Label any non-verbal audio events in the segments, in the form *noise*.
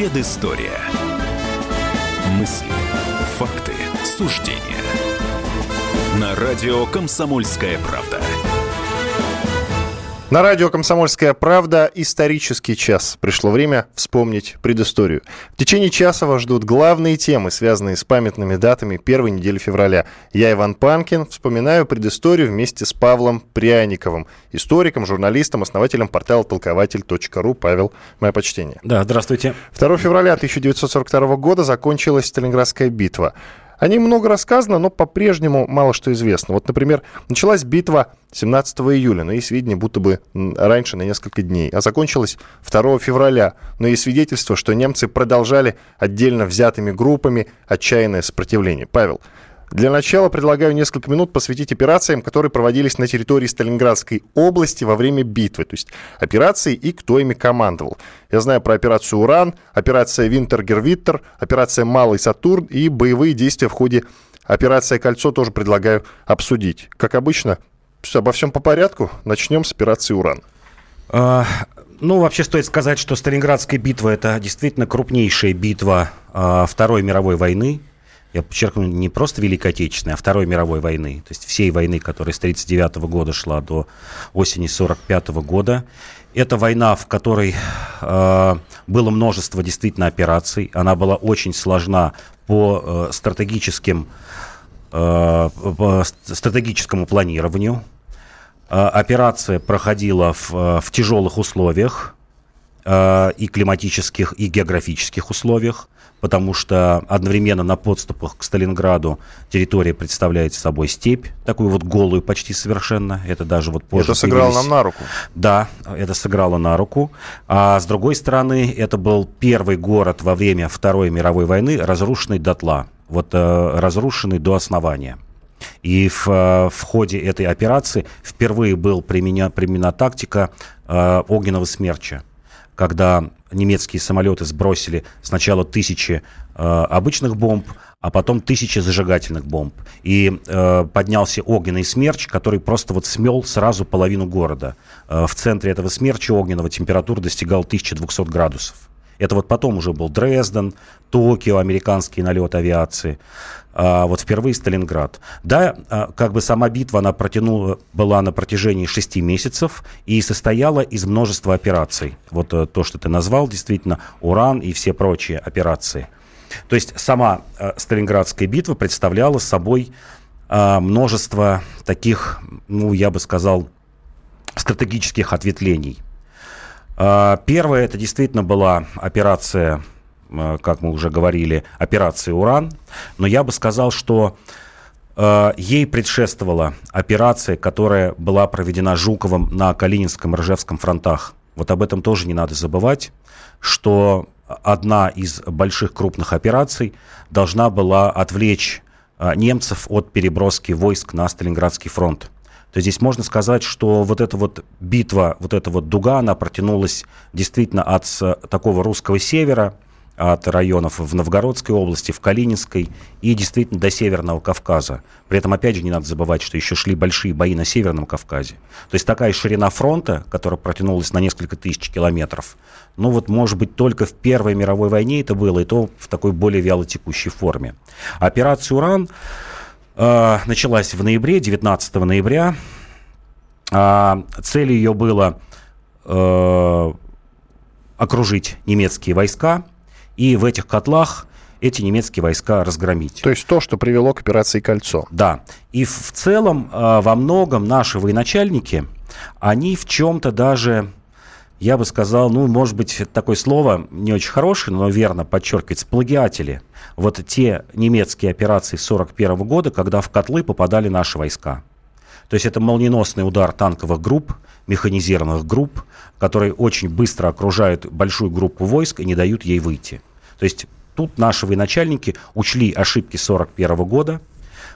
Предыстория. Мысли, факты, суждения. На радио «Комсомольская правда». На радио «Комсомольская правда» исторический час. Пришло время вспомнить предысторию. В течение часа вас ждут главные темы, связанные с памятными датами первой недели февраля. Я, Иван Панкин, вспоминаю предысторию вместе с Павлом Пряниковым, историком, журналистом, основателем портала толкователь.ру. Павел, мое почтение. Да, здравствуйте. 2 февраля 1942 года закончилась Сталинградская битва. О ней много рассказано, но по-прежнему мало что известно. Вот, например, началась битва 17 июля, но есть сведения будто бы раньше на несколько дней, а закончилась 2 февраля. Но есть свидетельство, что немцы продолжали отдельно взятыми группами отчаянное сопротивление. Павел, для начала предлагаю несколько минут посвятить операциям, которые проводились на территории Сталинградской области во время битвы. То есть операции и кто ими командовал. Я знаю про операцию «Уран», операция «Винтергер-Виттер», операция «Малый Сатурн» и боевые действия в ходе операции «Кольцо» тоже предлагаю обсудить. Как обычно, обо всем по порядку. Начнем с операции «Уран». А, ну, вообще стоит сказать, что Сталинградская битва – это действительно крупнейшая битва а, Второй мировой войны я подчеркну, не просто Великой Отечественной, а Второй мировой войны, то есть всей войны, которая с 1939 года шла до осени 1945 года. Это война, в которой э, было множество действительно операций. Она была очень сложна по э, стратегическим, э, по стратегическому планированию. Э, операция проходила в, э, в тяжелых условиях э, и климатических, и географических условиях потому что одновременно на подступах к Сталинграду территория представляет собой степь, такую вот голую почти совершенно. Это даже вот позже... Это сыграло появились... нам на руку. Да, это сыграло на руку. А с другой стороны, это был первый город во время Второй мировой войны, разрушенный дотла. Вот э, разрушенный до основания. И в, э, в ходе этой операции впервые был применена, применена тактика э, огненного смерча когда немецкие самолеты сбросили сначала тысячи э, обычных бомб, а потом тысячи зажигательных бомб. И э, поднялся огненный смерч, который просто вот смел сразу половину города. Э, в центре этого смерча огненного температура достигала 1200 градусов. Это вот потом уже был Дрезден, Токио, американский налет авиации. А, вот впервые Сталинград. Да, а, как бы сама битва, она протянула, была на протяжении шести месяцев и состояла из множества операций. Вот э, то, что ты назвал, действительно, Уран и все прочие операции. То есть сама э, Сталинградская битва представляла собой а, множество таких, ну, я бы сказал, стратегических ответвлений. Первая это действительно была операция Э, как мы уже говорили, операции «Уран». Но я бы сказал, что э, ей предшествовала операция, которая была проведена Жуковым на Калининском Ржевском фронтах. Вот об этом тоже не надо забывать, что одна из больших крупных операций должна была отвлечь немцев от переброски войск на Сталинградский фронт. То здесь можно сказать, что вот эта вот битва, вот эта вот дуга, она протянулась действительно от такого русского севера, от районов в Новгородской области, в Калининской и действительно до Северного Кавказа. При этом, опять же, не надо забывать, что еще шли большие бои на Северном Кавказе. То есть такая ширина фронта, которая протянулась на несколько тысяч километров, ну вот, может быть, только в Первой мировой войне это было, и то в такой более вялотекущей форме. Операция «Уран» началась в ноябре, 19 ноября. Э, целью ее было э, окружить немецкие войска – и в этих котлах эти немецкие войска разгромить. То есть то, что привело к операции «Кольцо». Да. И в целом а, во многом наши военачальники, они в чем-то даже я бы сказал, ну, может быть, такое слово не очень хорошее, но верно подчеркивает, сплагиатели. Вот те немецкие операции 1941 года, когда в котлы попадали наши войска. То есть это молниеносный удар танковых групп, механизированных групп, которые очень быстро окружают большую группу войск и не дают ей выйти. То есть тут наши военачальники учли ошибки 1941 года,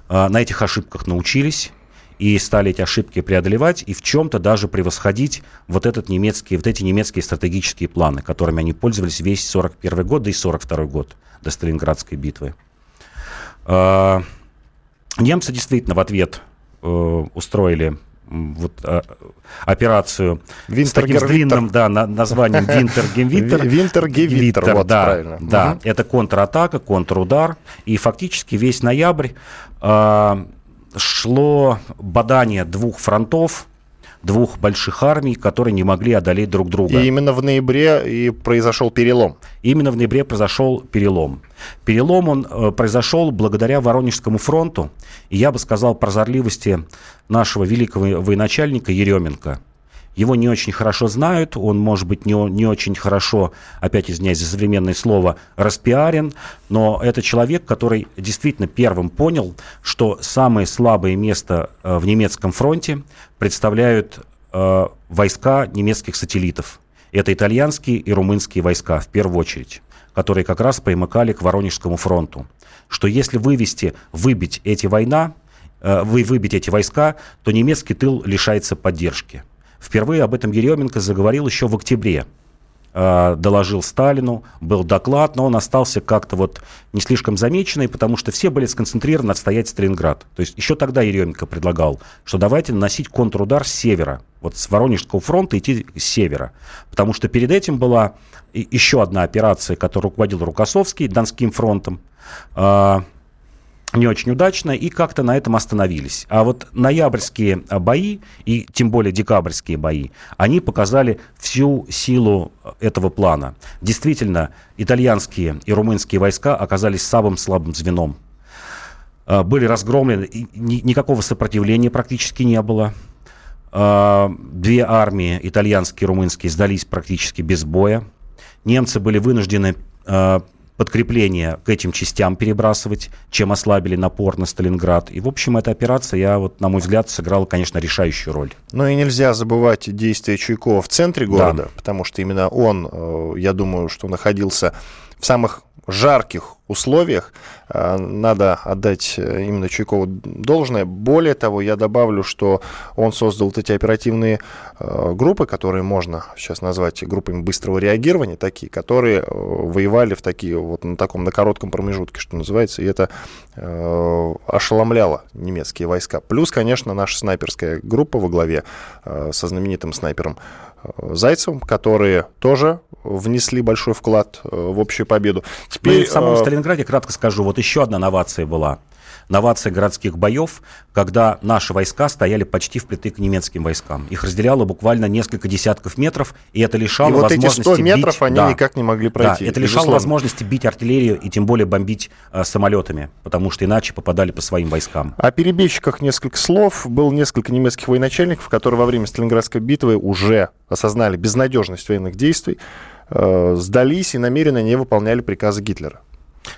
а, на этих ошибках научились и стали эти ошибки преодолевать и в чем-то даже превосходить вот, этот немецкий, вот эти немецкие стратегические планы, которыми они пользовались весь 41 год, да и 42 год до Сталинградской битвы. А, немцы действительно в ответ э, устроили вот, а, операцию Винтер с таким длинным да, на, названием Винтер-Гевиттер. *laughs* Винтер-Гевиттер, вот да, правильно. Да, угу. это контратака, контрудар. И фактически весь ноябрь э, шло бадание двух фронтов, двух больших армий, которые не могли одолеть друг друга. И именно в ноябре и произошел перелом. Именно в ноябре произошел перелом. Перелом он э, произошел благодаря Воронежскому фронту, и я бы сказал прозорливости нашего великого военачальника Еременко. Его не очень хорошо знают, он, может быть, не, не очень хорошо, опять извиняюсь за современное слово, распиарен, но это человек, который действительно первым понял, что самое слабое место э, в немецком фронте представляют э, войска немецких сателлитов. Это итальянские и румынские войска в первую очередь, которые как раз примыкали к Воронежскому фронту. Что если вывести, выбить эти война, э, вы выбить эти войска, то немецкий тыл лишается поддержки. Впервые об этом Еременко заговорил еще в октябре. Э, доложил Сталину, был доклад, но он остался как-то вот не слишком замеченный, потому что все были сконцентрированы отстоять Сталинград. То есть еще тогда Еременко предлагал, что давайте наносить контрудар с севера, вот с Воронежского фронта идти с севера. Потому что перед этим была еще одна операция, которую руководил Рукосовский Донским фронтом. Не очень удачно, и как-то на этом остановились. А вот ноябрьские бои, и тем более декабрьские бои, они показали всю силу этого плана. Действительно, итальянские и румынские войска оказались самым слабым звеном. Были разгромлены, никакого сопротивления практически не было. Две армии, итальянские и румынские, сдались практически без боя. Немцы были вынуждены подкрепление к этим частям перебрасывать, чем ослабили напор на Сталинград. И, в общем, эта операция, я вот, на мой взгляд, сыграла, конечно, решающую роль. Но и нельзя забывать действия Чуйкова в центре города, да. потому что именно он, э, я думаю, что находился в самых жарких условиях. А, надо отдать э, именно Чуйкову должное. Более того, я добавлю, что он создал вот эти оперативные э, группы, которые можно сейчас назвать группами быстрого реагирования, такие, которые э, воевали в такие, вот на таком, на коротком промежутке, что называется, и это ошеломляло немецкие войска. Плюс, конечно, наша снайперская группа во главе со знаменитым снайпером Зайцевым, которые тоже внесли большой вклад в общую победу. Теперь, ну, в самом Сталинграде, кратко скажу, вот еще одна новация была новация городских боев, когда наши войска стояли почти впритык к немецким войскам. Их разделяло буквально несколько десятков метров, и это лишало и вот возможности эти 100 метров бить... они да, никак не могли пройти. Да, это лишало возможности бить артиллерию и тем более бомбить э, самолетами, потому что иначе попадали по своим войскам. О перебежчиках несколько слов. Было несколько немецких военачальников, которые во время Сталинградской битвы уже осознали безнадежность военных действий, э, сдались и намеренно не выполняли приказы Гитлера.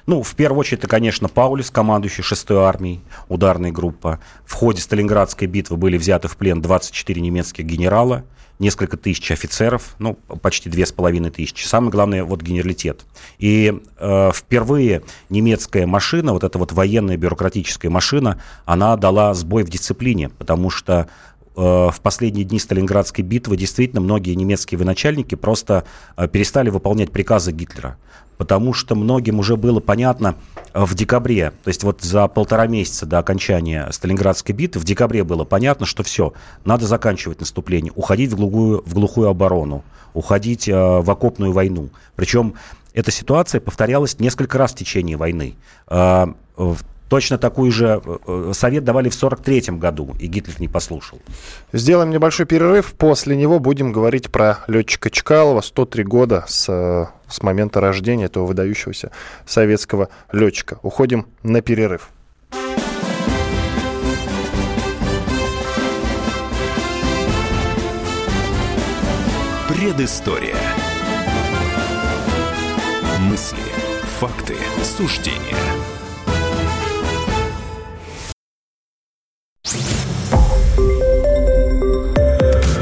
Ну, в первую очередь, это, конечно, Паулис, командующий 6-й армией, ударная группа. В ходе Сталинградской битвы были взяты в плен 24 немецких генерала, несколько тысяч офицеров, ну, почти две с половиной тысячи. Самое главное, вот генералитет. И э, впервые немецкая машина, вот эта вот военная бюрократическая машина, она дала сбой в дисциплине, потому что э, в последние дни Сталинградской битвы действительно многие немецкие военачальники просто э, перестали выполнять приказы Гитлера потому что многим уже было понятно э, в декабре, то есть вот за полтора месяца до окончания Сталинградской битвы, в декабре было понятно, что все, надо заканчивать наступление, уходить в глухую, в глухую оборону, уходить э, в окопную войну. Причем эта ситуация повторялась несколько раз в течение войны. Э, Точно такой же э, совет давали в 1943 году, и Гитлер не послушал. Сделаем небольшой перерыв. После него будем говорить про летчика Чкалова. 103 года с, э, с момента рождения этого выдающегося советского летчика. Уходим на перерыв. Предыстория. Мысли, факты, суждения –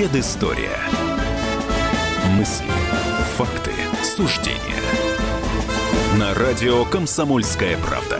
Предыстория. Мысли, факты, суждения. На радио «Комсомольская правда».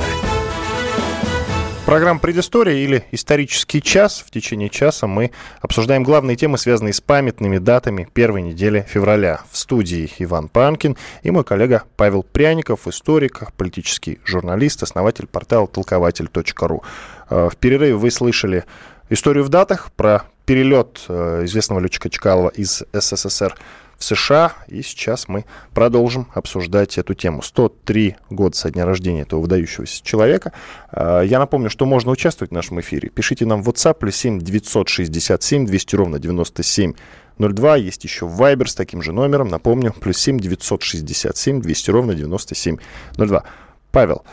Программа «Предыстория» или «Исторический час». В течение часа мы обсуждаем главные темы, связанные с памятными датами первой недели февраля. В студии Иван Панкин и мой коллега Павел Пряников, историк, политический журналист, основатель портала толкователь.ру. Э, в перерыве вы слышали историю в датах про перелет э, известного летчика Чкалова из СССР в США. И сейчас мы продолжим обсуждать эту тему. 103 года со дня рождения этого выдающегося человека. А, я напомню, что можно участвовать в нашем эфире. Пишите нам в WhatsApp плюс 7 967 200 ровно 97 02. Есть еще Viber с таким же номером. Напомню, плюс 7 967 200 ровно 97 02. Павел,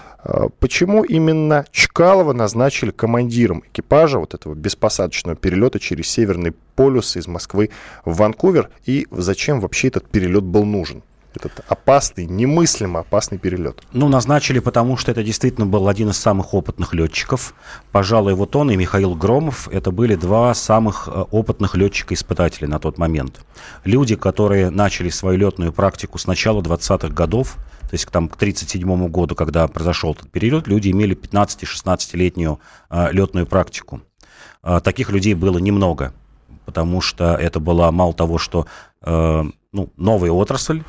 почему именно Чкалова назначили командиром экипажа вот этого беспосадочного перелета через Северный полюс из Москвы в Ванкувер? И зачем вообще этот перелет был нужен? Этот опасный, немыслимо опасный перелет? Ну, назначили, потому что это действительно был один из самых опытных летчиков. Пожалуй, вот он и Михаил Громов, это были два самых э, опытных летчика-испытателя на тот момент. Люди, которые начали свою летную практику с начала 20-х годов, то есть там, к 1937 году, когда произошел этот период, люди имели 15-16-летнюю э, летную практику. Э, таких людей было немного, потому что это была мало того, что э, ну, новая отрасль,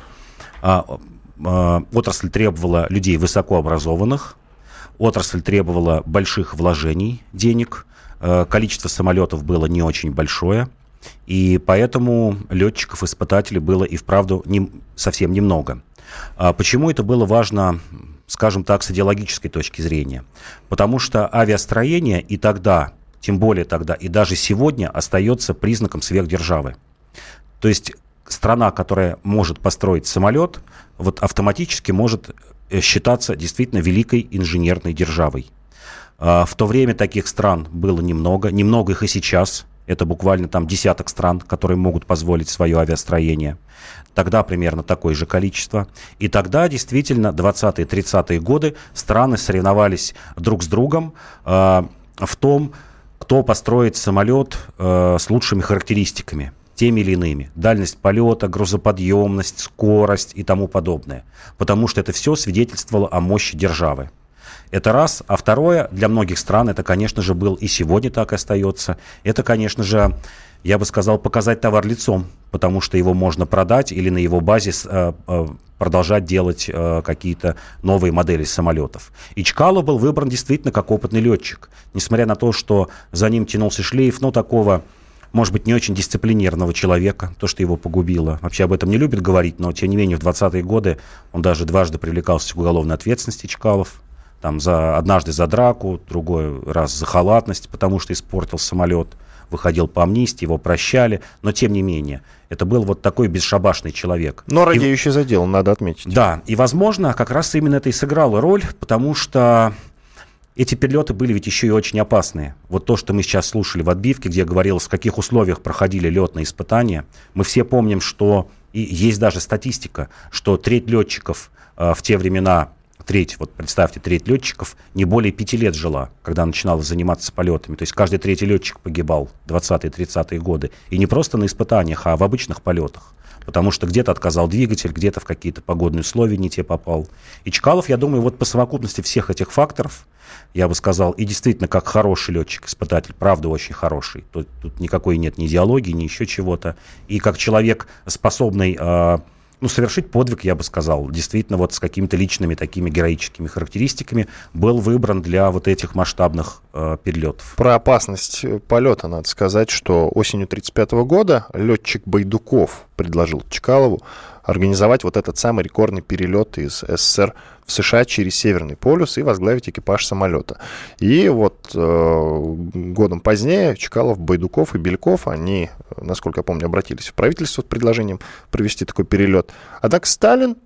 отрасль требовала людей высокообразованных, отрасль требовала больших вложений денег, э, количество самолетов было не очень большое, и поэтому летчиков-испытателей было и вправду не, совсем немного. А почему это было важно, скажем так, с идеологической точки зрения? Потому что авиастроение и тогда, тем более тогда, и даже сегодня остается признаком сверхдержавы. То есть страна, которая может построить самолет, вот автоматически может э, считаться действительно великой инженерной державой. А в то время таких стран было немного, немного их и сейчас. Это буквально там десяток стран, которые могут позволить свое авиастроение. Тогда примерно такое же количество. И тогда действительно 20-е, 30-е годы страны соревновались друг с другом э, в том, кто построит самолет э, с лучшими характеристиками теми или иными. Дальность полета, грузоподъемность, скорость и тому подобное. Потому что это все свидетельствовало о мощи державы. Это раз. А второе, для многих стран это, конечно же, был и сегодня так и остается. Это, конечно же, я бы сказал, показать товар лицом, потому что его можно продать или на его базе э, э, продолжать делать э, какие-то новые модели самолетов. И Чкалов был выбран действительно как опытный летчик. Несмотря на то, что за ним тянулся шлейф, ну, такого может быть, не очень дисциплинированного человека, то, что его погубило. Вообще об этом не любит говорить, но, тем не менее, в 20-е годы он даже дважды привлекался к уголовной ответственности Чкалов там за, однажды за драку, другой раз за халатность, потому что испортил самолет, выходил по амнистии, его прощали, но тем не менее, это был вот такой бесшабашный человек. Но радеющий и, за дело, надо отметить. Да, и, возможно, как раз именно это и сыграло роль, потому что эти перелеты были ведь еще и очень опасные. Вот то, что мы сейчас слушали в отбивке, где говорилось, в каких условиях проходили летные испытания, мы все помним, что и есть даже статистика, что треть летчиков э, в те времена треть, вот представьте, треть летчиков не более пяти лет жила, когда начинала заниматься полетами. То есть каждый третий летчик погибал в 20-30-е годы. И не просто на испытаниях, а в обычных полетах. Потому что где-то отказал двигатель, где-то в какие-то погодные условия не те попал. И Чкалов, я думаю, вот по совокупности всех этих факторов, я бы сказал, и действительно, как хороший летчик, испытатель, правда очень хороший. Тут, тут никакой нет ни идеологии, ни еще чего-то. И как человек, способный э, ну, совершить подвиг, я бы сказал, действительно вот с какими-то личными такими героическими характеристиками был выбран для вот этих масштабных э, перелетов. Про опасность полета надо сказать, что осенью 1935 года летчик Байдуков предложил Чкалову организовать вот этот самый рекордный перелет из СССР в США через Северный полюс и возглавить экипаж самолета. И вот э, годом позднее Чкалов, Байдуков и Бельков, они, насколько я помню, обратились в правительство с предложением провести такой перелет. Однако Сталин,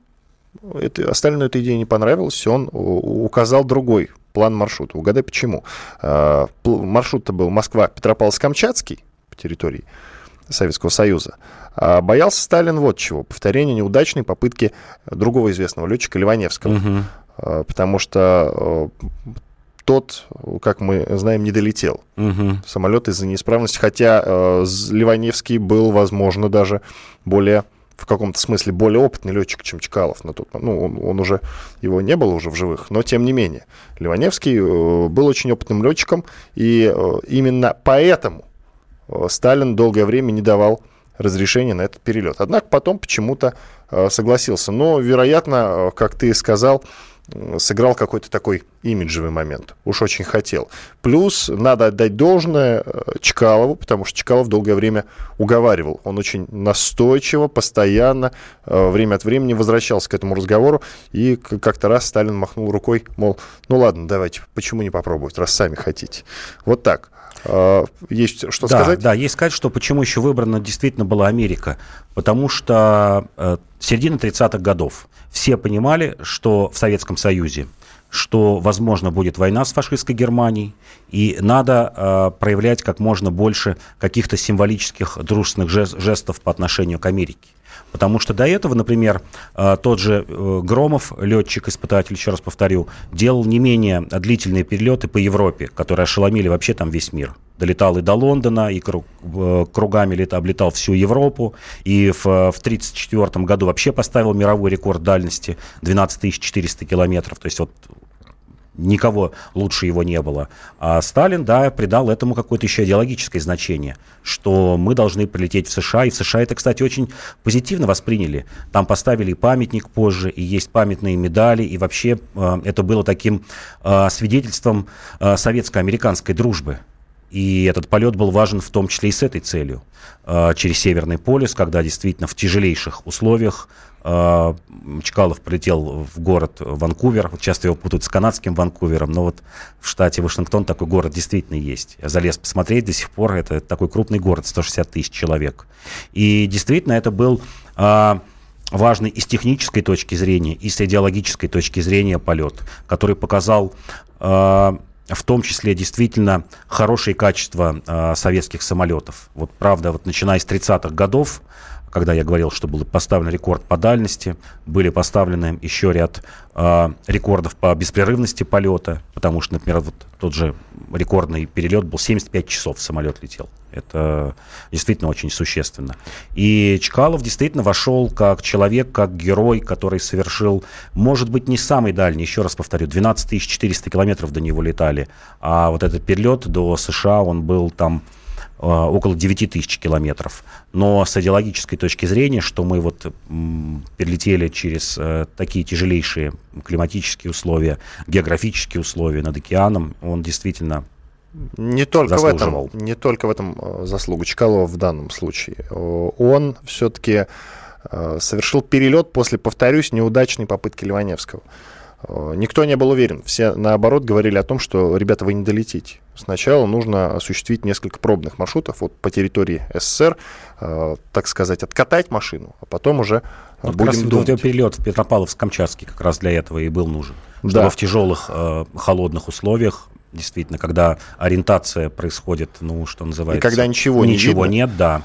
это, Сталину эта идея не понравилась, он указал другой план маршрута. Угадай, почему. Э, маршрут-то был Москва-Петропавловск-Камчатский по территории Советского Союза. А боялся Сталин вот чего. Повторения неудачной попытки другого известного летчика Ливаневского. Угу. Потому что тот, как мы знаем, не долетел. Угу. Самолет из-за неисправности, хотя э, Ливаневский был, возможно, даже более в каком-то смысле более опытный летчик, чем Чкалов на тот Ну, он, он уже, его не было уже в живых, но тем не менее. Ливаневский э, был очень опытным летчиком, и э, именно поэтому э, Сталин долгое время не давал разрешения на этот перелет. Однако потом почему-то э, согласился. Но, вероятно, э, как ты сказал, сыграл какой-то такой имиджевый момент. Уж очень хотел. Плюс надо отдать должное э, Чкалову, потому что Чкалов долгое время уговаривал. Он очень настойчиво, постоянно, э, время от времени возвращался к этому разговору. И как-то раз Сталин махнул рукой, мол, ну ладно, давайте, почему не попробовать, раз сами хотите. Вот так. Э, есть что да, сказать? Да, есть сказать, что почему еще выбрана действительно была Америка. Потому что э, середина 30-х годов все понимали, что в Советском Союзе что, возможно, будет война с фашистской Германией, и надо э, проявлять как можно больше каких-то символических дружественных жестов по отношению к Америке. Потому что до этого, например, э, тот же э, Громов, летчик-испытатель, еще раз повторю, делал не менее длительные перелеты по Европе, которые ошеломили вообще там весь мир. Долетал и до Лондона, и э, кругами лет, облетал всю Европу, и в 1934 году вообще поставил мировой рекорд дальности 12 400 километров. То есть вот никого лучше его не было. А Сталин, да, придал этому какое-то еще идеологическое значение, что мы должны прилететь в США, и в США это, кстати, очень позитивно восприняли. Там поставили памятник позже, и есть памятные медали, и вообще э, это было таким э, свидетельством э, советско-американской дружбы. И этот полет был важен в том числе и с этой целью. Э, через Северный полюс, когда действительно в тяжелейших условиях а, Чкалов полетел в город Ванкувер. Часто его путают с канадским Ванкувером, но вот в штате Вашингтон такой город действительно есть. Я залез посмотреть, до сих пор это такой крупный город, 160 тысяч человек. И действительно это был а, важный и с технической точки зрения, и с идеологической точки зрения полет, который показал а, в том числе действительно хорошие качества э, советских самолетов. Вот правда, вот начиная с 30-х годов когда я говорил, что был поставлен рекорд по дальности, были поставлены еще ряд э, рекордов по беспрерывности полета, потому что, например, вот тот же рекордный перелет был 75 часов самолет летел. Это действительно очень существенно. И Чкалов действительно вошел как человек, как герой, который совершил, может быть, не самый дальний, еще раз повторю, 12 400 километров до него летали, а вот этот перелет до США, он был там около 9 тысяч километров. Но с идеологической точки зрения, что мы вот перелетели через э, такие тяжелейшие климатические условия, географические условия над океаном, он действительно не только в этом, не только в этом э, заслуга Чкалова в данном случае. Он все-таки э, совершил перелет после, повторюсь, неудачной попытки Ливаневского. Э, никто не был уверен. Все, наоборот, говорили о том, что, ребята, вы не долетите. Сначала нужно осуществить несколько пробных маршрутов вот по территории СССР, э, так сказать, откатать машину, а потом уже ну, будем как раз думать. Вот перелет в Петропавловск-Камчатский как раз для этого и был нужен. Чтобы да. в тяжелых э, холодных условиях действительно, когда ориентация происходит, ну, что называется... И когда ничего, ничего не видно. нет, да.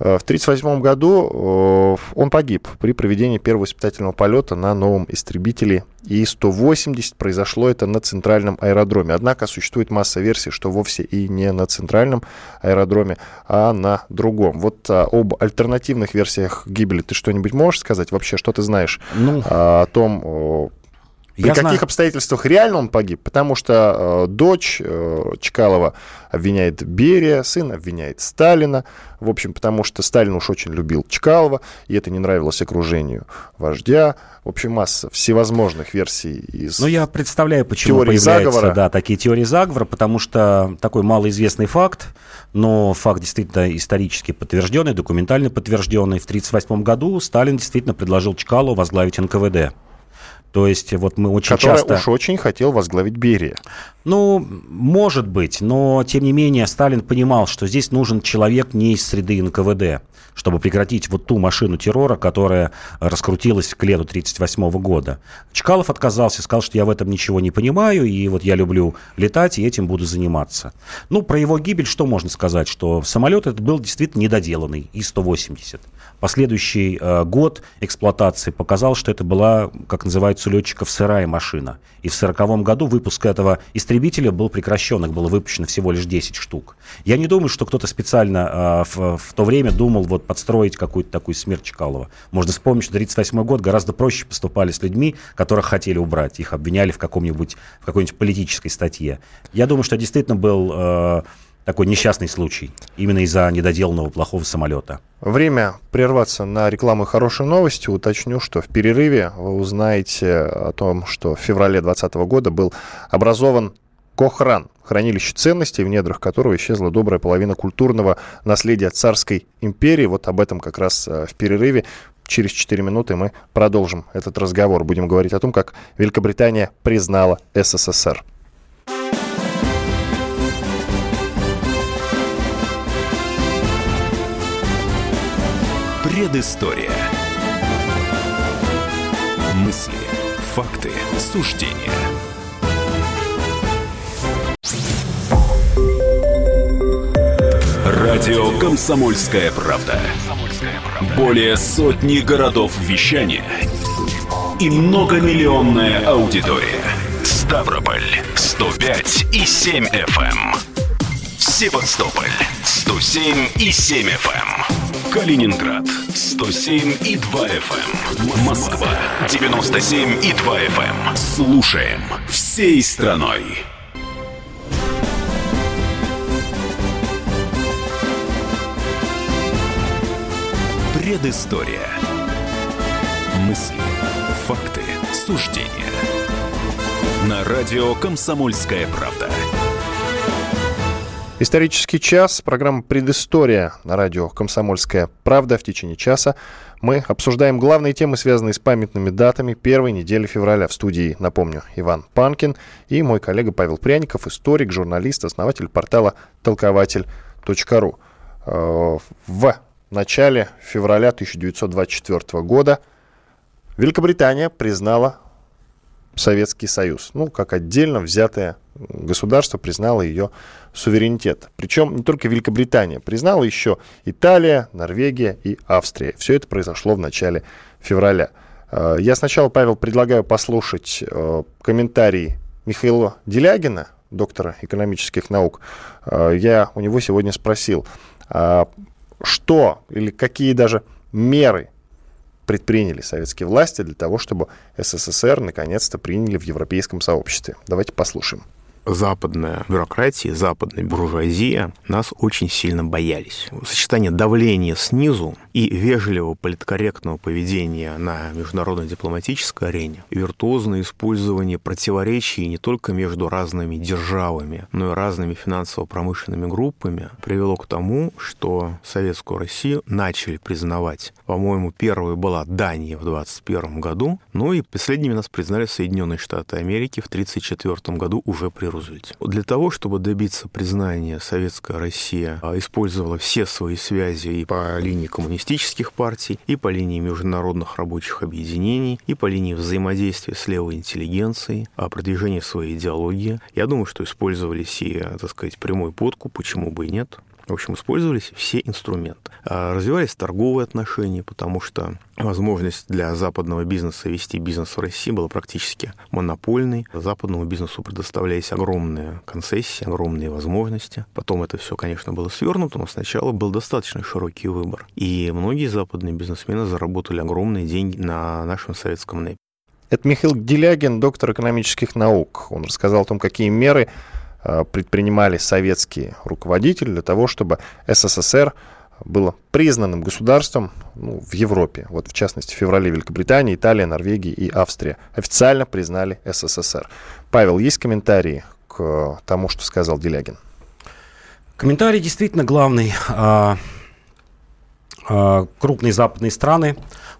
Э, в 1938 году э, он погиб при проведении первого испытательного полета на новом истребителе И-180. Произошло это на центральном аэродроме. Однако существует масса версий, что вовсе и не на центральном аэродроме, а на другом. Вот а, об альтернативных версиях гибели ты что-нибудь можешь сказать? Вообще, что ты знаешь ну, а, о том, при Я каких знаю. обстоятельствах реально он погиб? Потому что э, дочь э, Чкалова обвиняет Берия, сын обвиняет Сталина. В общем, потому что Сталин уж очень любил Чкалова, и это не нравилось окружению вождя. В общем, масса всевозможных версий из Ну, я представляю, почему теории появляются заговора. Да, такие теории заговора, потому что такой малоизвестный факт, но факт действительно исторически подтвержденный, документально подтвержденный. В 1938 году Сталин действительно предложил Чкалову возглавить НКВД. То есть вот мы очень Который часто... уж очень хотел возглавить Берия. Ну, может быть, но тем не менее Сталин понимал, что здесь нужен человек не из среды НКВД, чтобы прекратить вот ту машину террора, которая раскрутилась к лету 1938 года. Чкалов отказался, сказал, что я в этом ничего не понимаю, и вот я люблю летать, и этим буду заниматься. Ну, про его гибель что можно сказать? Что самолет этот был действительно недоделанный, И-180. Последующий э, год эксплуатации показал, что это была, как называется, у летчиков сырая машина. И в 1940 году выпуск этого истребителя был прекращен, их было выпущено всего лишь 10 штук. Я не думаю, что кто-то специально э, в, в то время думал вот подстроить какую-то такую смерть Чкалова. Можно вспомнить, что 1938 год гораздо проще поступали с людьми, которых хотели убрать. Их обвиняли в каком-нибудь, в какой-нибудь политической статье. Я думаю, что действительно был... Э, такой несчастный случай, именно из-за недоделанного плохого самолета. Время прерваться на рекламу и хорошие новости. Уточню, что в перерыве вы узнаете о том, что в феврале 2020 года был образован Кохран, хранилище ценностей, в недрах которого исчезла добрая половина культурного наследия царской империи. Вот об этом как раз э, в перерыве. Через 4 минуты мы продолжим этот разговор. Будем говорить о том, как Великобритания признала СССР. Предыстория. Мысли, факты, суждения. Радио «Комсомольская правда». Более сотни городов вещания и многомиллионная аудитория. Ставрополь 105 и 7 FM. Эм. Севастополь 107 и 7 FM. Калининград 107 и 2 FM. Эм. Москва 97 и 2 FM. Эм. Слушаем всей страной. Предыстория. Мысли, факты, суждения. На радио «Комсомольская правда». Исторический час, программа «Предыстория» на радио «Комсомольская правда». В течение часа мы обсуждаем главные темы, связанные с памятными датами первой недели февраля. В студии, напомню, Иван Панкин и мой коллега Павел Пряников, историк, журналист, основатель портала толкователь.ру. Э, в начале февраля 1924 года Великобритания признала Советский Союз. Ну, как отдельно взятое государство признало ее суверенитет. Причем не только Великобритания, признала еще Италия, Норвегия и Австрия. Все это произошло в начале февраля. Э, я сначала, Павел, предлагаю послушать э, комментарий Михаила Делягина, доктора экономических наук. Э, я у него сегодня спросил, что или какие даже меры предприняли советские власти для того, чтобы СССР наконец-то приняли в европейском сообществе. Давайте послушаем западная бюрократия, западная буржуазия нас очень сильно боялись. Сочетание давления снизу и вежливого политкорректного поведения на международной дипломатической арене, виртуозное использование противоречий не только между разными державами, но и разными финансово-промышленными группами привело к тому, что Советскую Россию начали признавать. По-моему, первой была Дания в 21 году, ну и последними нас признали Соединенные Штаты Америки в 1934 году уже при Рузвельте. Для того, чтобы добиться признания Советская Россия а, использовала все свои связи и по линии коммунистических партий, и по линии международных рабочих объединений, и по линии взаимодействия с левой интеллигенцией, а продвижения своей идеологии. Я думаю, что использовались и, так сказать, прямой подкуп, почему бы и нет. В общем, использовались все инструменты. А, развивались торговые отношения, потому что возможность для западного бизнеса вести бизнес в России была практически монопольной. Западному бизнесу предоставлялись огромные концессии, огромные возможности. Потом это все, конечно, было свернуто, но сначала был достаточно широкий выбор. И многие западные бизнесмены заработали огромные деньги на нашем советском НЭПе. Это Михаил Делягин, доктор экономических наук. Он рассказал о том, какие меры предпринимали советские руководители для того, чтобы СССР было признанным государством ну, в Европе. Вот в частности, в феврале Великобритания, Италия, Норвегия и Австрия официально признали СССР. Павел, есть комментарии к тому, что сказал Делягин? Комментарий действительно главный. А, а, крупные западные страны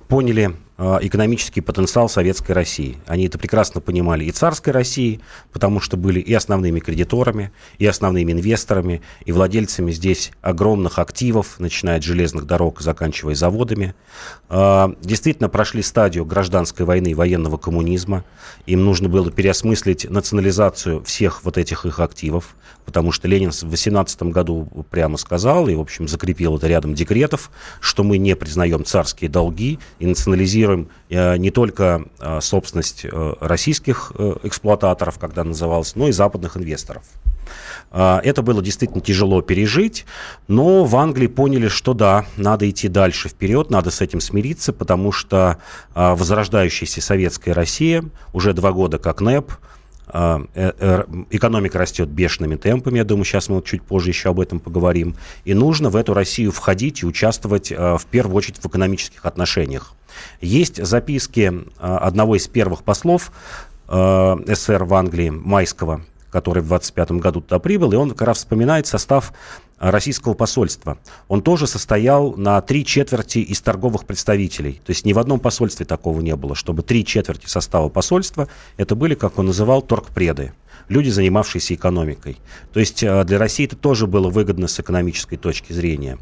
поняли Э, экономический потенциал советской России. Они это прекрасно понимали и царской России, потому что были и основными кредиторами, и основными инвесторами, и владельцами здесь огромных активов, начиная от железных дорог, заканчивая заводами. Э, действительно прошли стадию гражданской войны, военного коммунизма. Им нужно было переосмыслить национализацию всех вот этих их активов, потому что Ленин в 18 году прямо сказал и, в общем, закрепил это рядом декретов, что мы не признаем царские долги и национализируем гарантируем не только собственность российских эксплуататоров, когда называлось, но и западных инвесторов. Это было действительно тяжело пережить, но в Англии поняли, что да, надо идти дальше вперед, надо с этим смириться, потому что возрождающаяся советская Россия уже два года как НЭП, э, э, экономика растет бешеными темпами, я думаю, сейчас мы чуть позже еще об этом поговорим, и нужно в эту Россию входить и участвовать в первую очередь в экономических отношениях. Есть записки а, одного из первых послов СССР в Англии, Майского, который в 25 году туда прибыл, и он как раз вспоминает состав российского посольства. Он тоже состоял на три четверти из торговых представителей. То есть ни в одном посольстве такого не было, чтобы три четверти состава посольства это были, как он называл, торгпреды люди, занимавшиеся экономикой. То есть э, для России это тоже было выгодно с экономической точки зрения.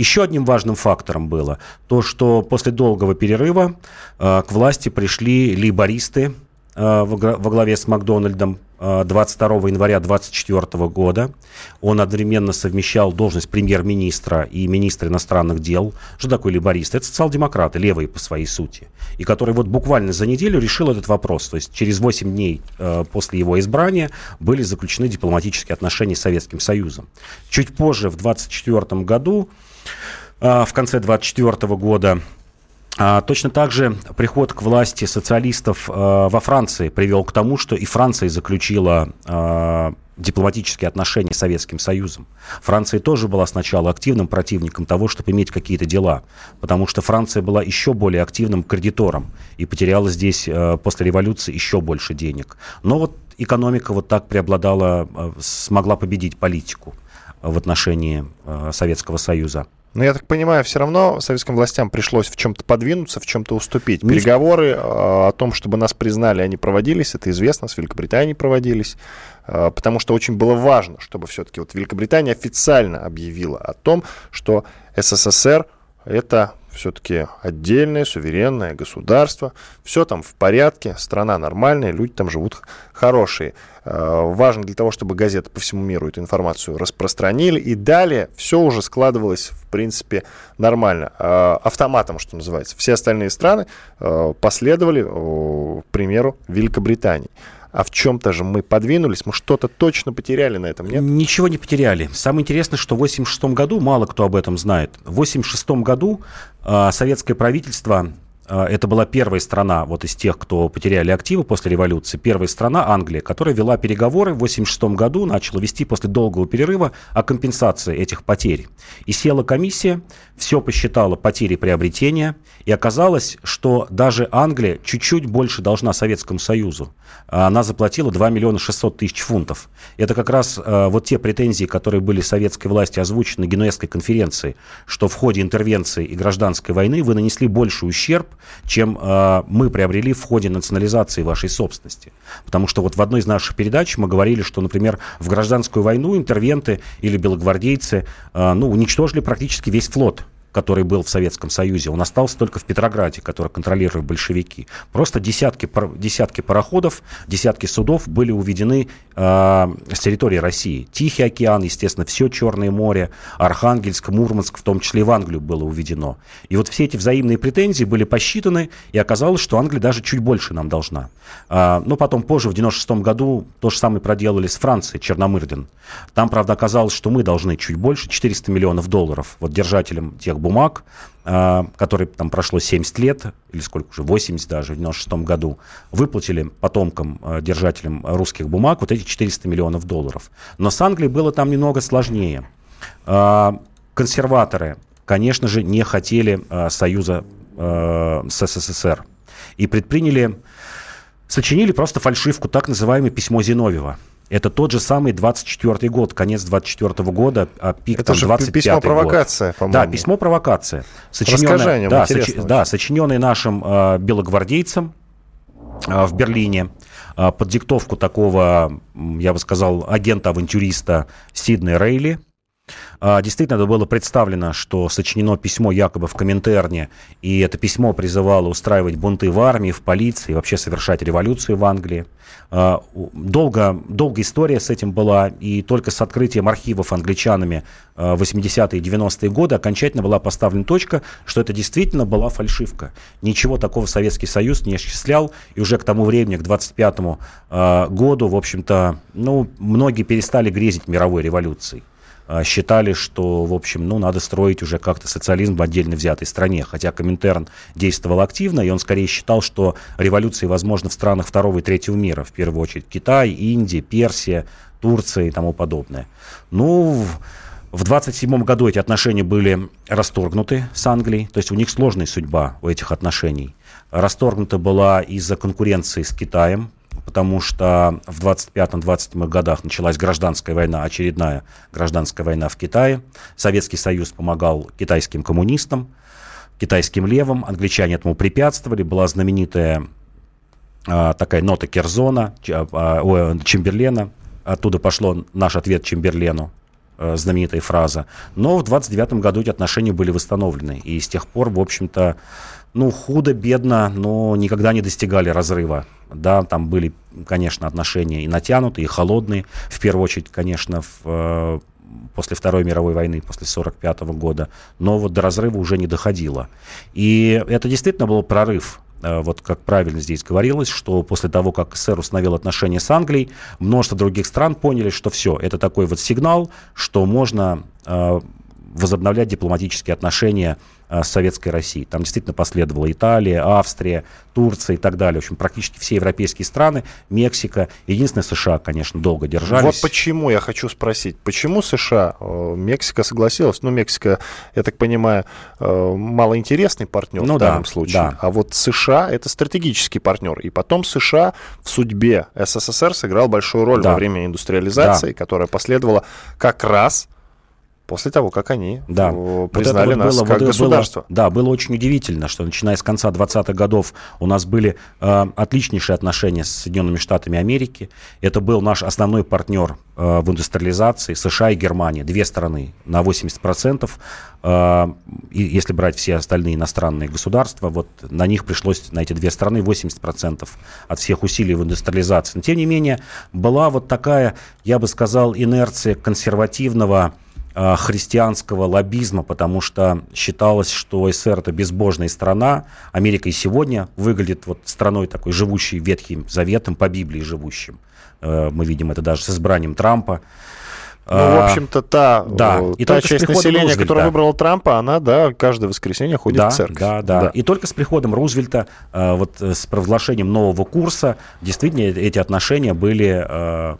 Еще одним важным фактором было то, что после долгого перерыва э, к власти пришли либористы, Э, во главе с Макдональдом 22 э, января 2024 года. Он одновременно совмещал должность премьер-министра и министра иностранных дел. Что такое либористы? Это социал-демократы, левые по своей сути. И который вот буквально за неделю решил этот вопрос. То есть через 8 дней после его избрания были заключены дипломатические отношения с Советским Союзом. Чуть позже, в 2024 году, в конце 2024 года а, точно так же приход к власти социалистов а, во Франции привел к тому, что и Франция заключила а, дипломатические отношения с Советским Союзом. Франция тоже была сначала активным противником того, чтобы иметь какие-то дела, потому что Франция была еще более активным кредитором и потеряла здесь после революции еще больше денег. Но вот экономика вот так преобладала, смогла победить политику в отношении Советского Союза. Но я так понимаю, все равно советским властям пришлось в чем-то подвинуться, в чем-то уступить. Переговоры э, о том, чтобы нас признали, они проводились, это известно, с Великобританией проводились, э, потому что очень было важно, чтобы все-таки вот Великобритания официально объявила о том, что СССР это все-таки отдельное, суверенное государство. Все там в порядке, страна нормальная, люди там живут хорошие. Э, важно для того, чтобы газеты по всему миру эту информацию распространили. И далее все уже складывалось, в принципе, нормально. Э, автоматом, что называется. Все остальные страны э, последовали примеру Великобритании а в чем-то же мы подвинулись, мы что-то точно потеряли на этом, нет? Ничего не потеряли. Самое интересное, что в 1986 году, мало кто об этом знает, в 1986 году э, советское правительство это была первая страна вот из тех, кто потеряли активы после революции, первая страна Англия, которая вела переговоры в 1986 году, начала вести после долгого перерыва о компенсации этих потерь. И села комиссия, все посчитала потери приобретения, и оказалось, что даже Англия чуть-чуть больше должна Советскому Союзу. Она заплатила 2 миллиона 600 тысяч фунтов. Это как раз э, вот те претензии, которые были советской власти озвучены на Генуэзской конференции, что в ходе интервенции и гражданской войны вы нанесли больший ущерб, чем э, мы приобрели в ходе национализации вашей собственности. Потому что вот в одной из наших передач мы говорили, что, например, в гражданскую войну интервенты или белогвардейцы э, ну, уничтожили практически весь флот который был в Советском Союзе, он остался только в Петрограде, который контролировали большевики. Просто десятки, десятки пароходов, десятки судов были уведены э, с территории России. Тихий океан, естественно, все Черное море, Архангельск, Мурманск, в том числе и в Англию было уведено. И вот все эти взаимные претензии были посчитаны, и оказалось, что Англия даже чуть больше нам должна. Э, но потом позже, в 96 году, то же самое проделали с Францией, Черномырдин. Там, правда, оказалось, что мы должны чуть больше, 400 миллионов долларов, вот держателям тех бумаг, а, которые там прошло 70 лет, или сколько уже, 80 даже, в 96 году, выплатили потомкам, а, держателям русских бумаг вот эти 400 миллионов долларов. Но с Англией было там немного сложнее. А, консерваторы, конечно же, не хотели союза с СССР и предприняли, сочинили просто фальшивку, так называемое письмо Зиновьева – это тот же самый 24 год, конец 24 года, а пик Это там же 25 письмо провокация, по-моему. Да, письмо провокация. Сочиненное, да, соч, да, сочиненное нашим э, белогвардейцем э, в Берлине э, под диктовку такого, я бы сказал, агента-авантюриста Сиднey Рейли. А, действительно, это было представлено, что сочинено письмо якобы в Коминтерне, и это письмо призывало устраивать бунты в армии, в полиции, вообще совершать революцию в Англии. А, долго, долгая история с этим была, и только с открытием архивов англичанами 80-е и 90-е годы окончательно была поставлена точка, что это действительно была фальшивка. Ничего такого Советский Союз не осуществлял, и уже к тому времени, к 25-му а, году, в общем-то, ну, многие перестали грезить мировой революцией. А, считали, что, в общем, ну, надо строить уже как-то социализм в отдельно взятой стране. Хотя Коминтерн действовал активно, и он скорее считал, что революции возможны в странах второго и третьего мира. В первую очередь Китай, Индия, Персия, Турция и тому подобное. Ну, в 27 году эти отношения были расторгнуты с Англией, то есть у них сложная судьба у этих отношений. Расторгнута была из-за конкуренции с Китаем, потому что в 25-27 годах началась гражданская война, очередная гражданская война в Китае. Советский Союз помогал китайским коммунистам, китайским левым, англичане этому препятствовали. Была знаменитая а, такая нота Керзона, а, Чемберлена, оттуда пошло наш ответ Чемберлену, а, знаменитая фраза. Но в 29 году эти отношения были восстановлены. И с тех пор, в общем-то, ну, худо-бедно, но никогда не достигали разрыва. Да, там были, конечно, отношения и натянутые, и холодные. В первую очередь, конечно, в, э, после Второй мировой войны, после 1945 года. Но вот до разрыва уже не доходило. И это действительно был прорыв э, вот как правильно здесь говорилось, что после того, как СССР установил отношения с Англией, множество других стран поняли, что все, это такой вот сигнал, что можно э, возобновлять дипломатические отношения Э, советской России. Там действительно последовала Италия, Австрия, Турция и так далее. В общем, практически все европейские страны, Мексика. Единственное, США, конечно, долго держались. Вот почему я хочу спросить. Почему США? Э, Мексика согласилась. Ну, Мексика, я так понимаю, э, малоинтересный партнер ну, в данном да, случае. Да. А вот США — это стратегический партнер. И потом США в судьбе СССР сыграл большую роль да. во время индустриализации, да. которая последовала как раз после того, как они да. признали вот нас было, как вот государство. Было, да, было очень удивительно, что начиная с конца 20-х годов у нас были э, отличнейшие отношения с Соединенными Штатами Америки. Это был наш основной партнер э, в индустриализации, США и Германия, две страны на 80%. Э, и если брать все остальные иностранные государства, вот на них пришлось, на эти две страны, 80% от всех усилий в индустриализации. Но тем не менее, была вот такая, я бы сказал, инерция консервативного Э, христианского лоббизма, потому что считалось, что СССР это безбожная страна. Америка и сегодня выглядит вот страной такой живущей Ветхим Заветом, по Библии живущим. Э, мы видим это даже с избранием Трампа. Ну, в а, общем-то, та, да. и та часть населения, Рузвельта. которая выбрала Трампа, она, да, каждое воскресенье ходит да, в церковь. Да, да, да. И только с приходом Рузвельта, э, вот с провозглашением нового курса, действительно, эти отношения были э,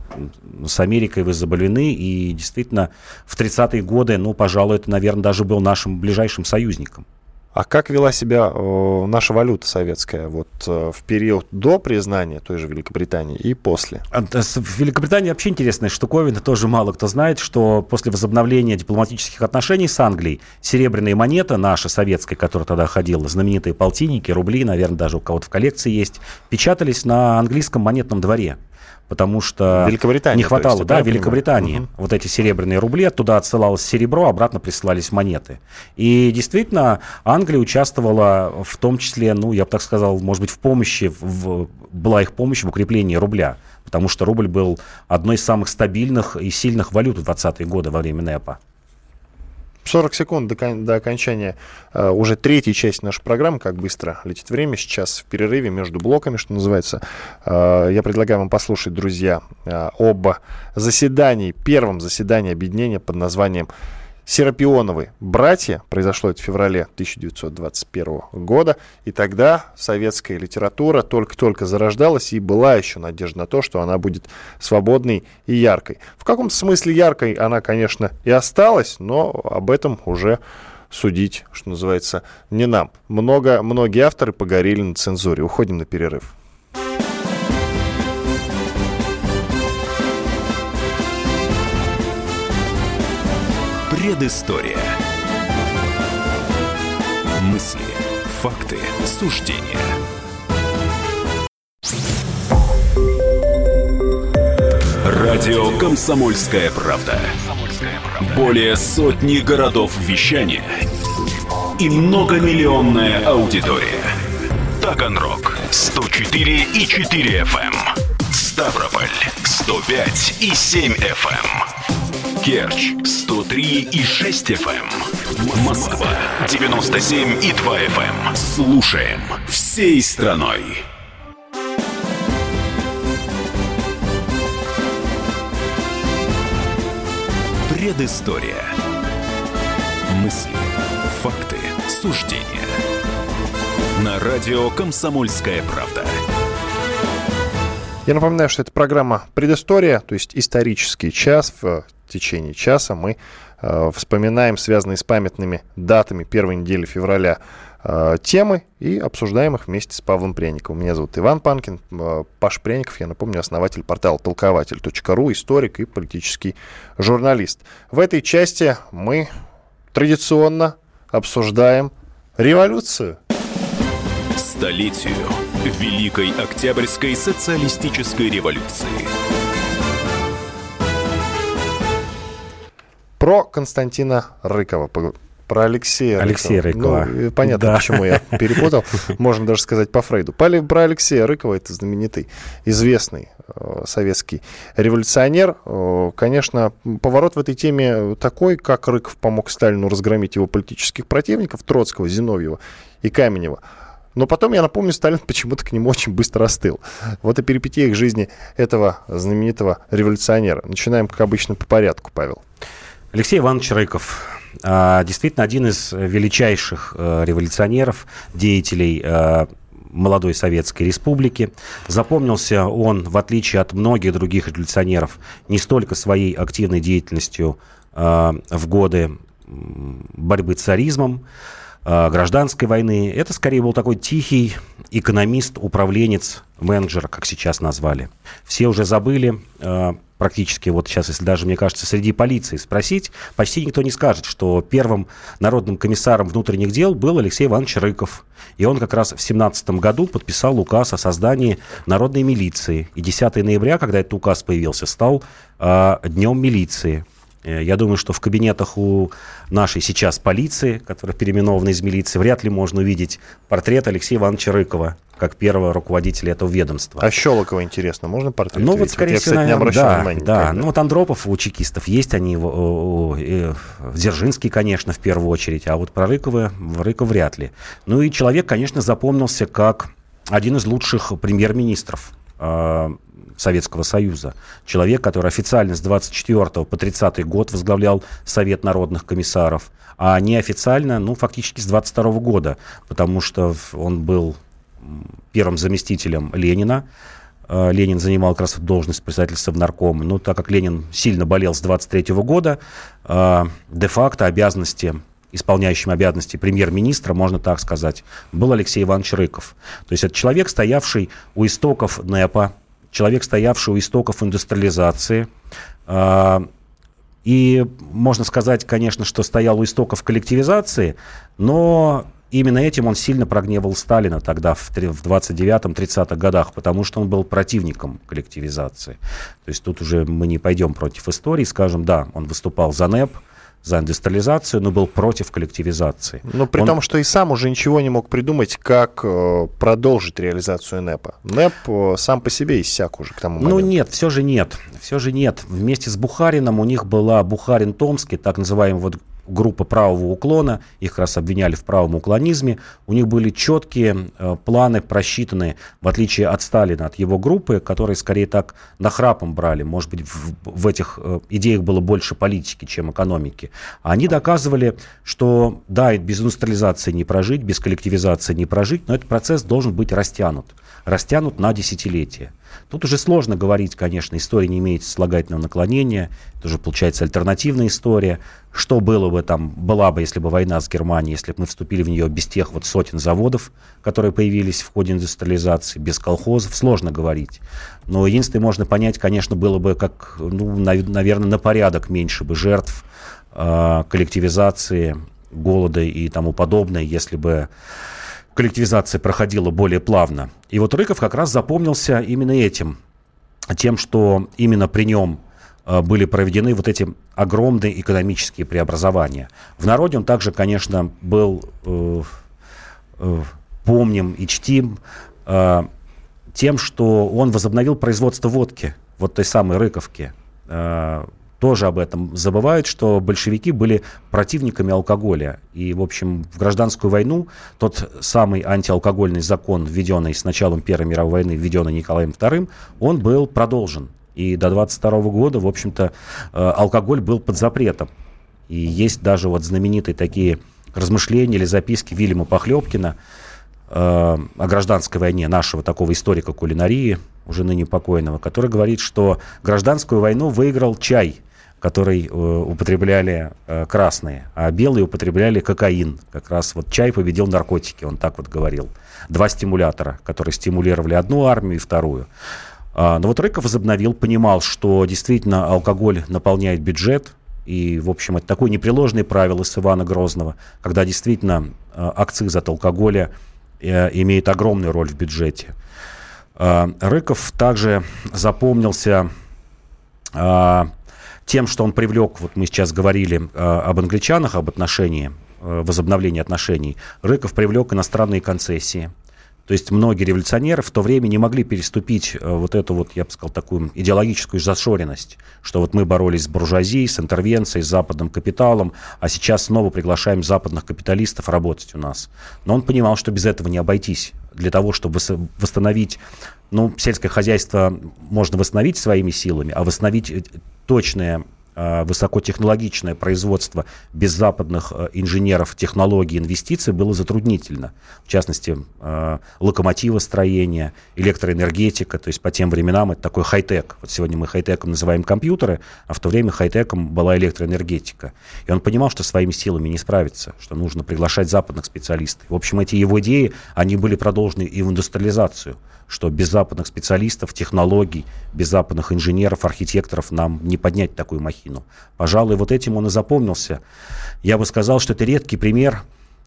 с Америкой возобновлены, и действительно, в 30-е годы, ну, пожалуй, это, наверное, даже был нашим ближайшим союзником. А как вела себя э, наша валюта советская вот э, в период до признания той же Великобритании и после? А, в Великобритании вообще интересная штуковина, тоже мало кто знает, что после возобновления дипломатических отношений с Англией серебряная монета наша советская, которая тогда ходила, знаменитые полтинники, рубли, наверное, даже у кого-то в коллекции есть, печатались на английском монетном дворе потому что не хватало, есть, да, Великобритании. Угу. Вот эти серебряные рубли, оттуда отсылалось серебро, обратно присылались монеты. И действительно, Англия участвовала в том числе, ну, я бы так сказал, может быть, в помощи, в, была их помощь в укреплении рубля, потому что рубль был одной из самых стабильных и сильных валют в 20-е годы во время НЭПа. 40 секунд до, до окончания uh, уже третьей части нашей программы. Как быстро летит время. Сейчас в перерыве между блоками, что называется. Uh, я предлагаю вам послушать, друзья, uh, об заседании, первом заседании объединения под названием Серапионовы братья, произошло это в феврале 1921 года, и тогда советская литература только-только зарождалась, и была еще надежда на то, что она будет свободной и яркой. В каком-то смысле яркой она, конечно, и осталась, но об этом уже судить, что называется, не нам. Много, многие авторы погорели на цензуре. Уходим на перерыв. Предыстория. Мысли, факты, суждения. радио «Комсомольская правда». Более сотни городов вещания и многомиллионная аудитория. Таганрог 104 и 4 FM. Эм. Ставрополь 105 и 7 FM. Эм. Керчь 103 и 6 FM. Эм. Москва 97 и 2 FM. Слушаем всей страной. Предыстория. Мысли, факты, суждения. На радио «Комсомольская правда». Я напоминаю, что это программа «Предыстория», то есть исторический час. В течение часа мы э, вспоминаем связанные с памятными датами первой недели февраля э, темы и обсуждаем их вместе с Павлом Пряниковым. Меня зовут Иван Панкин. Э, Паш Пряников, я напомню, основатель портала толкователь.ру, историк и политический журналист. В этой части мы традиционно обсуждаем революцию. Столетию Великой Октябрьской социалистической революции. Про Константина Рыкова про Алексея Алексея Рыкова. Рыкова. Ну, понятно, да. почему я *laughs* перепутал. Можно даже сказать по Фрейду. Про Алексея Рыкова, это знаменитый, известный э, советский революционер. Э, конечно, поворот в этой теме такой, как Рыков помог Сталину разгромить его политических противников, Троцкого, Зиновьева и Каменева. Но потом, я напомню, Сталин почему-то к нему очень быстро остыл. Вот о перипетиях жизни этого знаменитого революционера. Начинаем, как обычно, по порядку, Павел. Алексей Иванович Рыков, а, действительно один из величайших э, революционеров, деятелей э, молодой Советской Республики. Запомнился он, в отличие от многих других революционеров, не столько своей активной деятельностью э, в годы борьбы с царизмом, гражданской войны. Это скорее был такой тихий экономист, управленец, менеджер, как сейчас назвали. Все уже забыли практически вот сейчас, если даже, мне кажется, среди полиции спросить, почти никто не скажет, что первым народным комиссаром внутренних дел был Алексей Иванович Рыков. И он как раз в 17 году подписал указ о создании народной милиции. И 10 ноября, когда этот указ появился, стал э, днем милиции. Э, я думаю, что в кабинетах у нашей сейчас полиции, которая переименована из милиции, вряд ли можно увидеть портрет Алексея Ивановича Рыкова как первого руководителя этого ведомства. А Щелокова, интересно, можно портрет Ну, вот, скорее вот всего, кстати, наверное, да, внимания. Да, никогда. ну, вот Андропов у чекистов есть, они, Дзержинский, конечно, в первую очередь, а вот про Рыкова, Рыков вряд ли. Ну, и человек, конечно, запомнился как один из лучших премьер-министров Советского Союза. Человек, который официально с 24 по 30 год возглавлял Совет народных комиссаров, а неофициально, ну, фактически с 22 года, потому что он был первым заместителем Ленина. А, Ленин занимал как раз должность председательства в наркоме. Но так как Ленин сильно болел с 23 года, а, де-факто обязанности исполняющим обязанности премьер-министра, можно так сказать, был Алексей Иванович Рыков. То есть это человек, стоявший у истоков НЭПа, человек, стоявший у истоков индустриализации. А, и можно сказать, конечно, что стоял у истоков коллективизации, но именно этим он сильно прогневал Сталина тогда в 29-30-х годах, потому что он был противником коллективизации. То есть тут уже мы не пойдем против истории, скажем, да, он выступал за НЭП, за индустриализацию, но был против коллективизации. Но при Он... том, что и сам уже ничего не мог придумать, как э, продолжить реализацию НЭПа. НЭП э, сам по себе иссяк уже к тому ну, моменту. Ну нет, все же нет. Все же нет. Вместе с Бухарином у них была Бухарин-Томский, так называемый вот группа правого уклона, их как раз обвиняли в правом уклонизме, у них были четкие э, планы просчитанные, в отличие от Сталина, от его группы, которые скорее так нахрапом брали, может быть, в, в этих э, идеях было больше политики, чем экономики. Они доказывали, что да, без индустриализации не прожить, без коллективизации не прожить, но этот процесс должен быть растянут, растянут на десятилетия. Тут уже сложно говорить, конечно, история не имеет слагательного наклонения, это уже получается альтернативная история. Что было бы там, была бы, если бы война с Германией, если бы мы вступили в нее без тех вот сотен заводов, которые появились в ходе индустриализации, без колхозов, сложно говорить. Но единственное, можно понять, конечно, было бы как, ну, наверное, на порядок меньше бы жертв э, коллективизации, голода и тому подобное, если бы коллективизация проходила более плавно. И вот Рыков как раз запомнился именно этим, тем, что именно при нем э, были проведены вот эти огромные экономические преобразования. В народе он также, конечно, был э, э, помним и чтим э, тем, что он возобновил производство водки, вот той самой Рыковки. Тоже об этом забывают, что большевики были противниками алкоголя. И, в общем, в гражданскую войну тот самый антиалкогольный закон, введенный с началом Первой мировой войны, введенный Николаем II, он был продолжен. И до 22 года, в общем-то, э, алкоголь был под запретом. И есть даже вот знаменитые такие размышления или записки Вильяма Похлебкина э, о гражданской войне нашего такого историка кулинарии, уже ныне покойного, который говорит, что гражданскую войну выиграл чай – который э, употребляли э, красные, а белые употребляли кокаин. Как раз вот чай победил наркотики, он так вот говорил. Два стимулятора, которые стимулировали одну армию и вторую. А, но вот Рыков возобновил, понимал, что действительно алкоголь наполняет бюджет, и, в общем, это такое непреложное правило с Ивана Грозного, когда действительно э, акциз от алкоголя э, имеет огромную роль в бюджете. Э, Рыков также запомнился э, тем, что он привлек, вот мы сейчас говорили э, об англичанах, об отношении, э, возобновлении отношений, Рыков привлек иностранные концессии. То есть многие революционеры в то время не могли переступить э, вот эту вот, я бы сказал, такую идеологическую зашоренность, что вот мы боролись с буржуазией, с интервенцией, с западным капиталом, а сейчас снова приглашаем западных капиталистов работать у нас. Но он понимал, что без этого не обойтись. Для того, чтобы восстановить ну, сельское хозяйство можно восстановить своими силами, а восстановить э, точное высокотехнологичное производство без западных э, инженеров, технологий, инвестиций было затруднительно. В частности, локомотивостроение, электроэнергетика, то есть по тем временам это такой хай-тек. Вот сегодня мы хай-теком называем компьютеры, а в то время хай-теком была электроэнергетика. И он понимал, что своими силами не справится, что нужно приглашать западных специалистов. В общем, эти его идеи, они были продолжены и в индустриализацию что без западных специалистов, технологий, без западных инженеров, архитекторов нам не поднять такую махину. Пожалуй, вот этим он и запомнился. Я бы сказал, что это редкий пример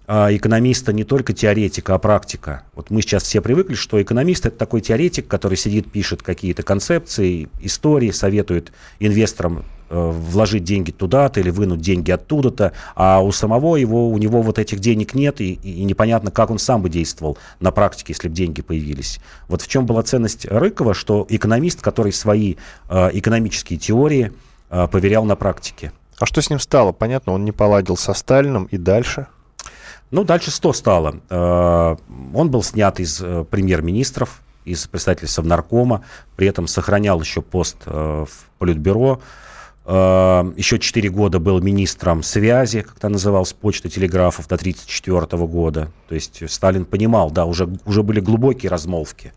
а, экономиста не только теоретика, а практика. Вот мы сейчас все привыкли, что экономист это такой теоретик, который сидит, пишет какие-то концепции, истории, советует инвесторам Э, вложить деньги туда-то или вынуть деньги оттуда-то, а у самого его, у него вот этих денег нет, и, и непонятно, как он сам бы действовал на практике, если бы деньги появились. Вот в чем была ценность Рыкова, что экономист, который свои э, экономические теории поверял на практике. А что с ним стало? Понятно, он не поладил со Сталином и дальше? Ну, дальше что стало? Э, он был снят из э, премьер-министров, из представительства наркома, при этом сохранял еще пост э, в Политбюро, Эм, Еще 4 года был министром связи, как то назывался, почты телеграфов до 1934 года. То есть Сталин понимал, да, уже, уже были глубокие размолвки.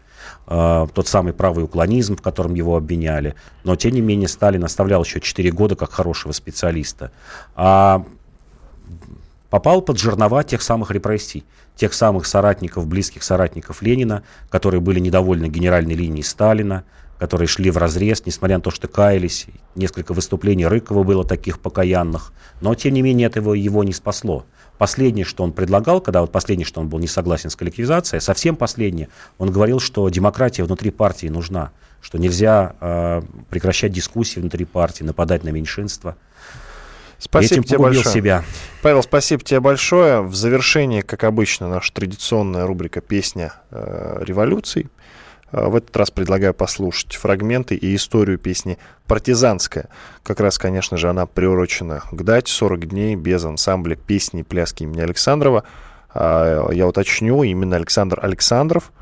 Э, тот самый правый уклонизм, в котором его обвиняли. Но, тем не менее, Сталин оставлял еще 4 года как хорошего специалиста. А попал под жернова тех самых репрессий, тех самых соратников, близких соратников Ленина, которые были недовольны генеральной линией Сталина, которые шли в разрез, несмотря на то, что каялись. Несколько выступлений Рыкова было таких покаянных. Но, тем не менее, этого его не спасло. Последнее, что он предлагал, когда вот последнее, что он был не согласен с коллективизацией, совсем последнее, он говорил, что демократия внутри партии нужна, что нельзя э, прекращать дискуссии внутри партии, нападать на меньшинство. Спасибо тебе большое. себя. Павел, спасибо тебе большое. В завершении, как обычно, наша традиционная рубрика «Песня э, революций». А, в этот раз предлагаю послушать фрагменты и историю песни «Партизанская». Как раз, конечно же, она приурочена к дате 40 дней без ансамбля песни и пляски имени Александрова. А, я уточню, именно Александр Александров,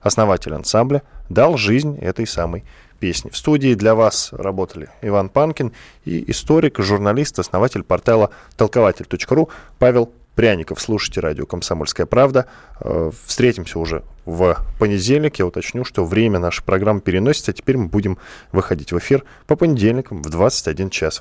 основатель ансамбля, дал жизнь этой самой песни. В студии для вас работали Иван Панкин и историк, журналист, основатель портала толкователь.ру Павел Пряников. Слушайте радио «Комсомольская правда». Э, встретимся уже в понедельник. Я уточню, что время нашей программы переносится. А теперь мы будем выходить в эфир по понедельникам в 21 час.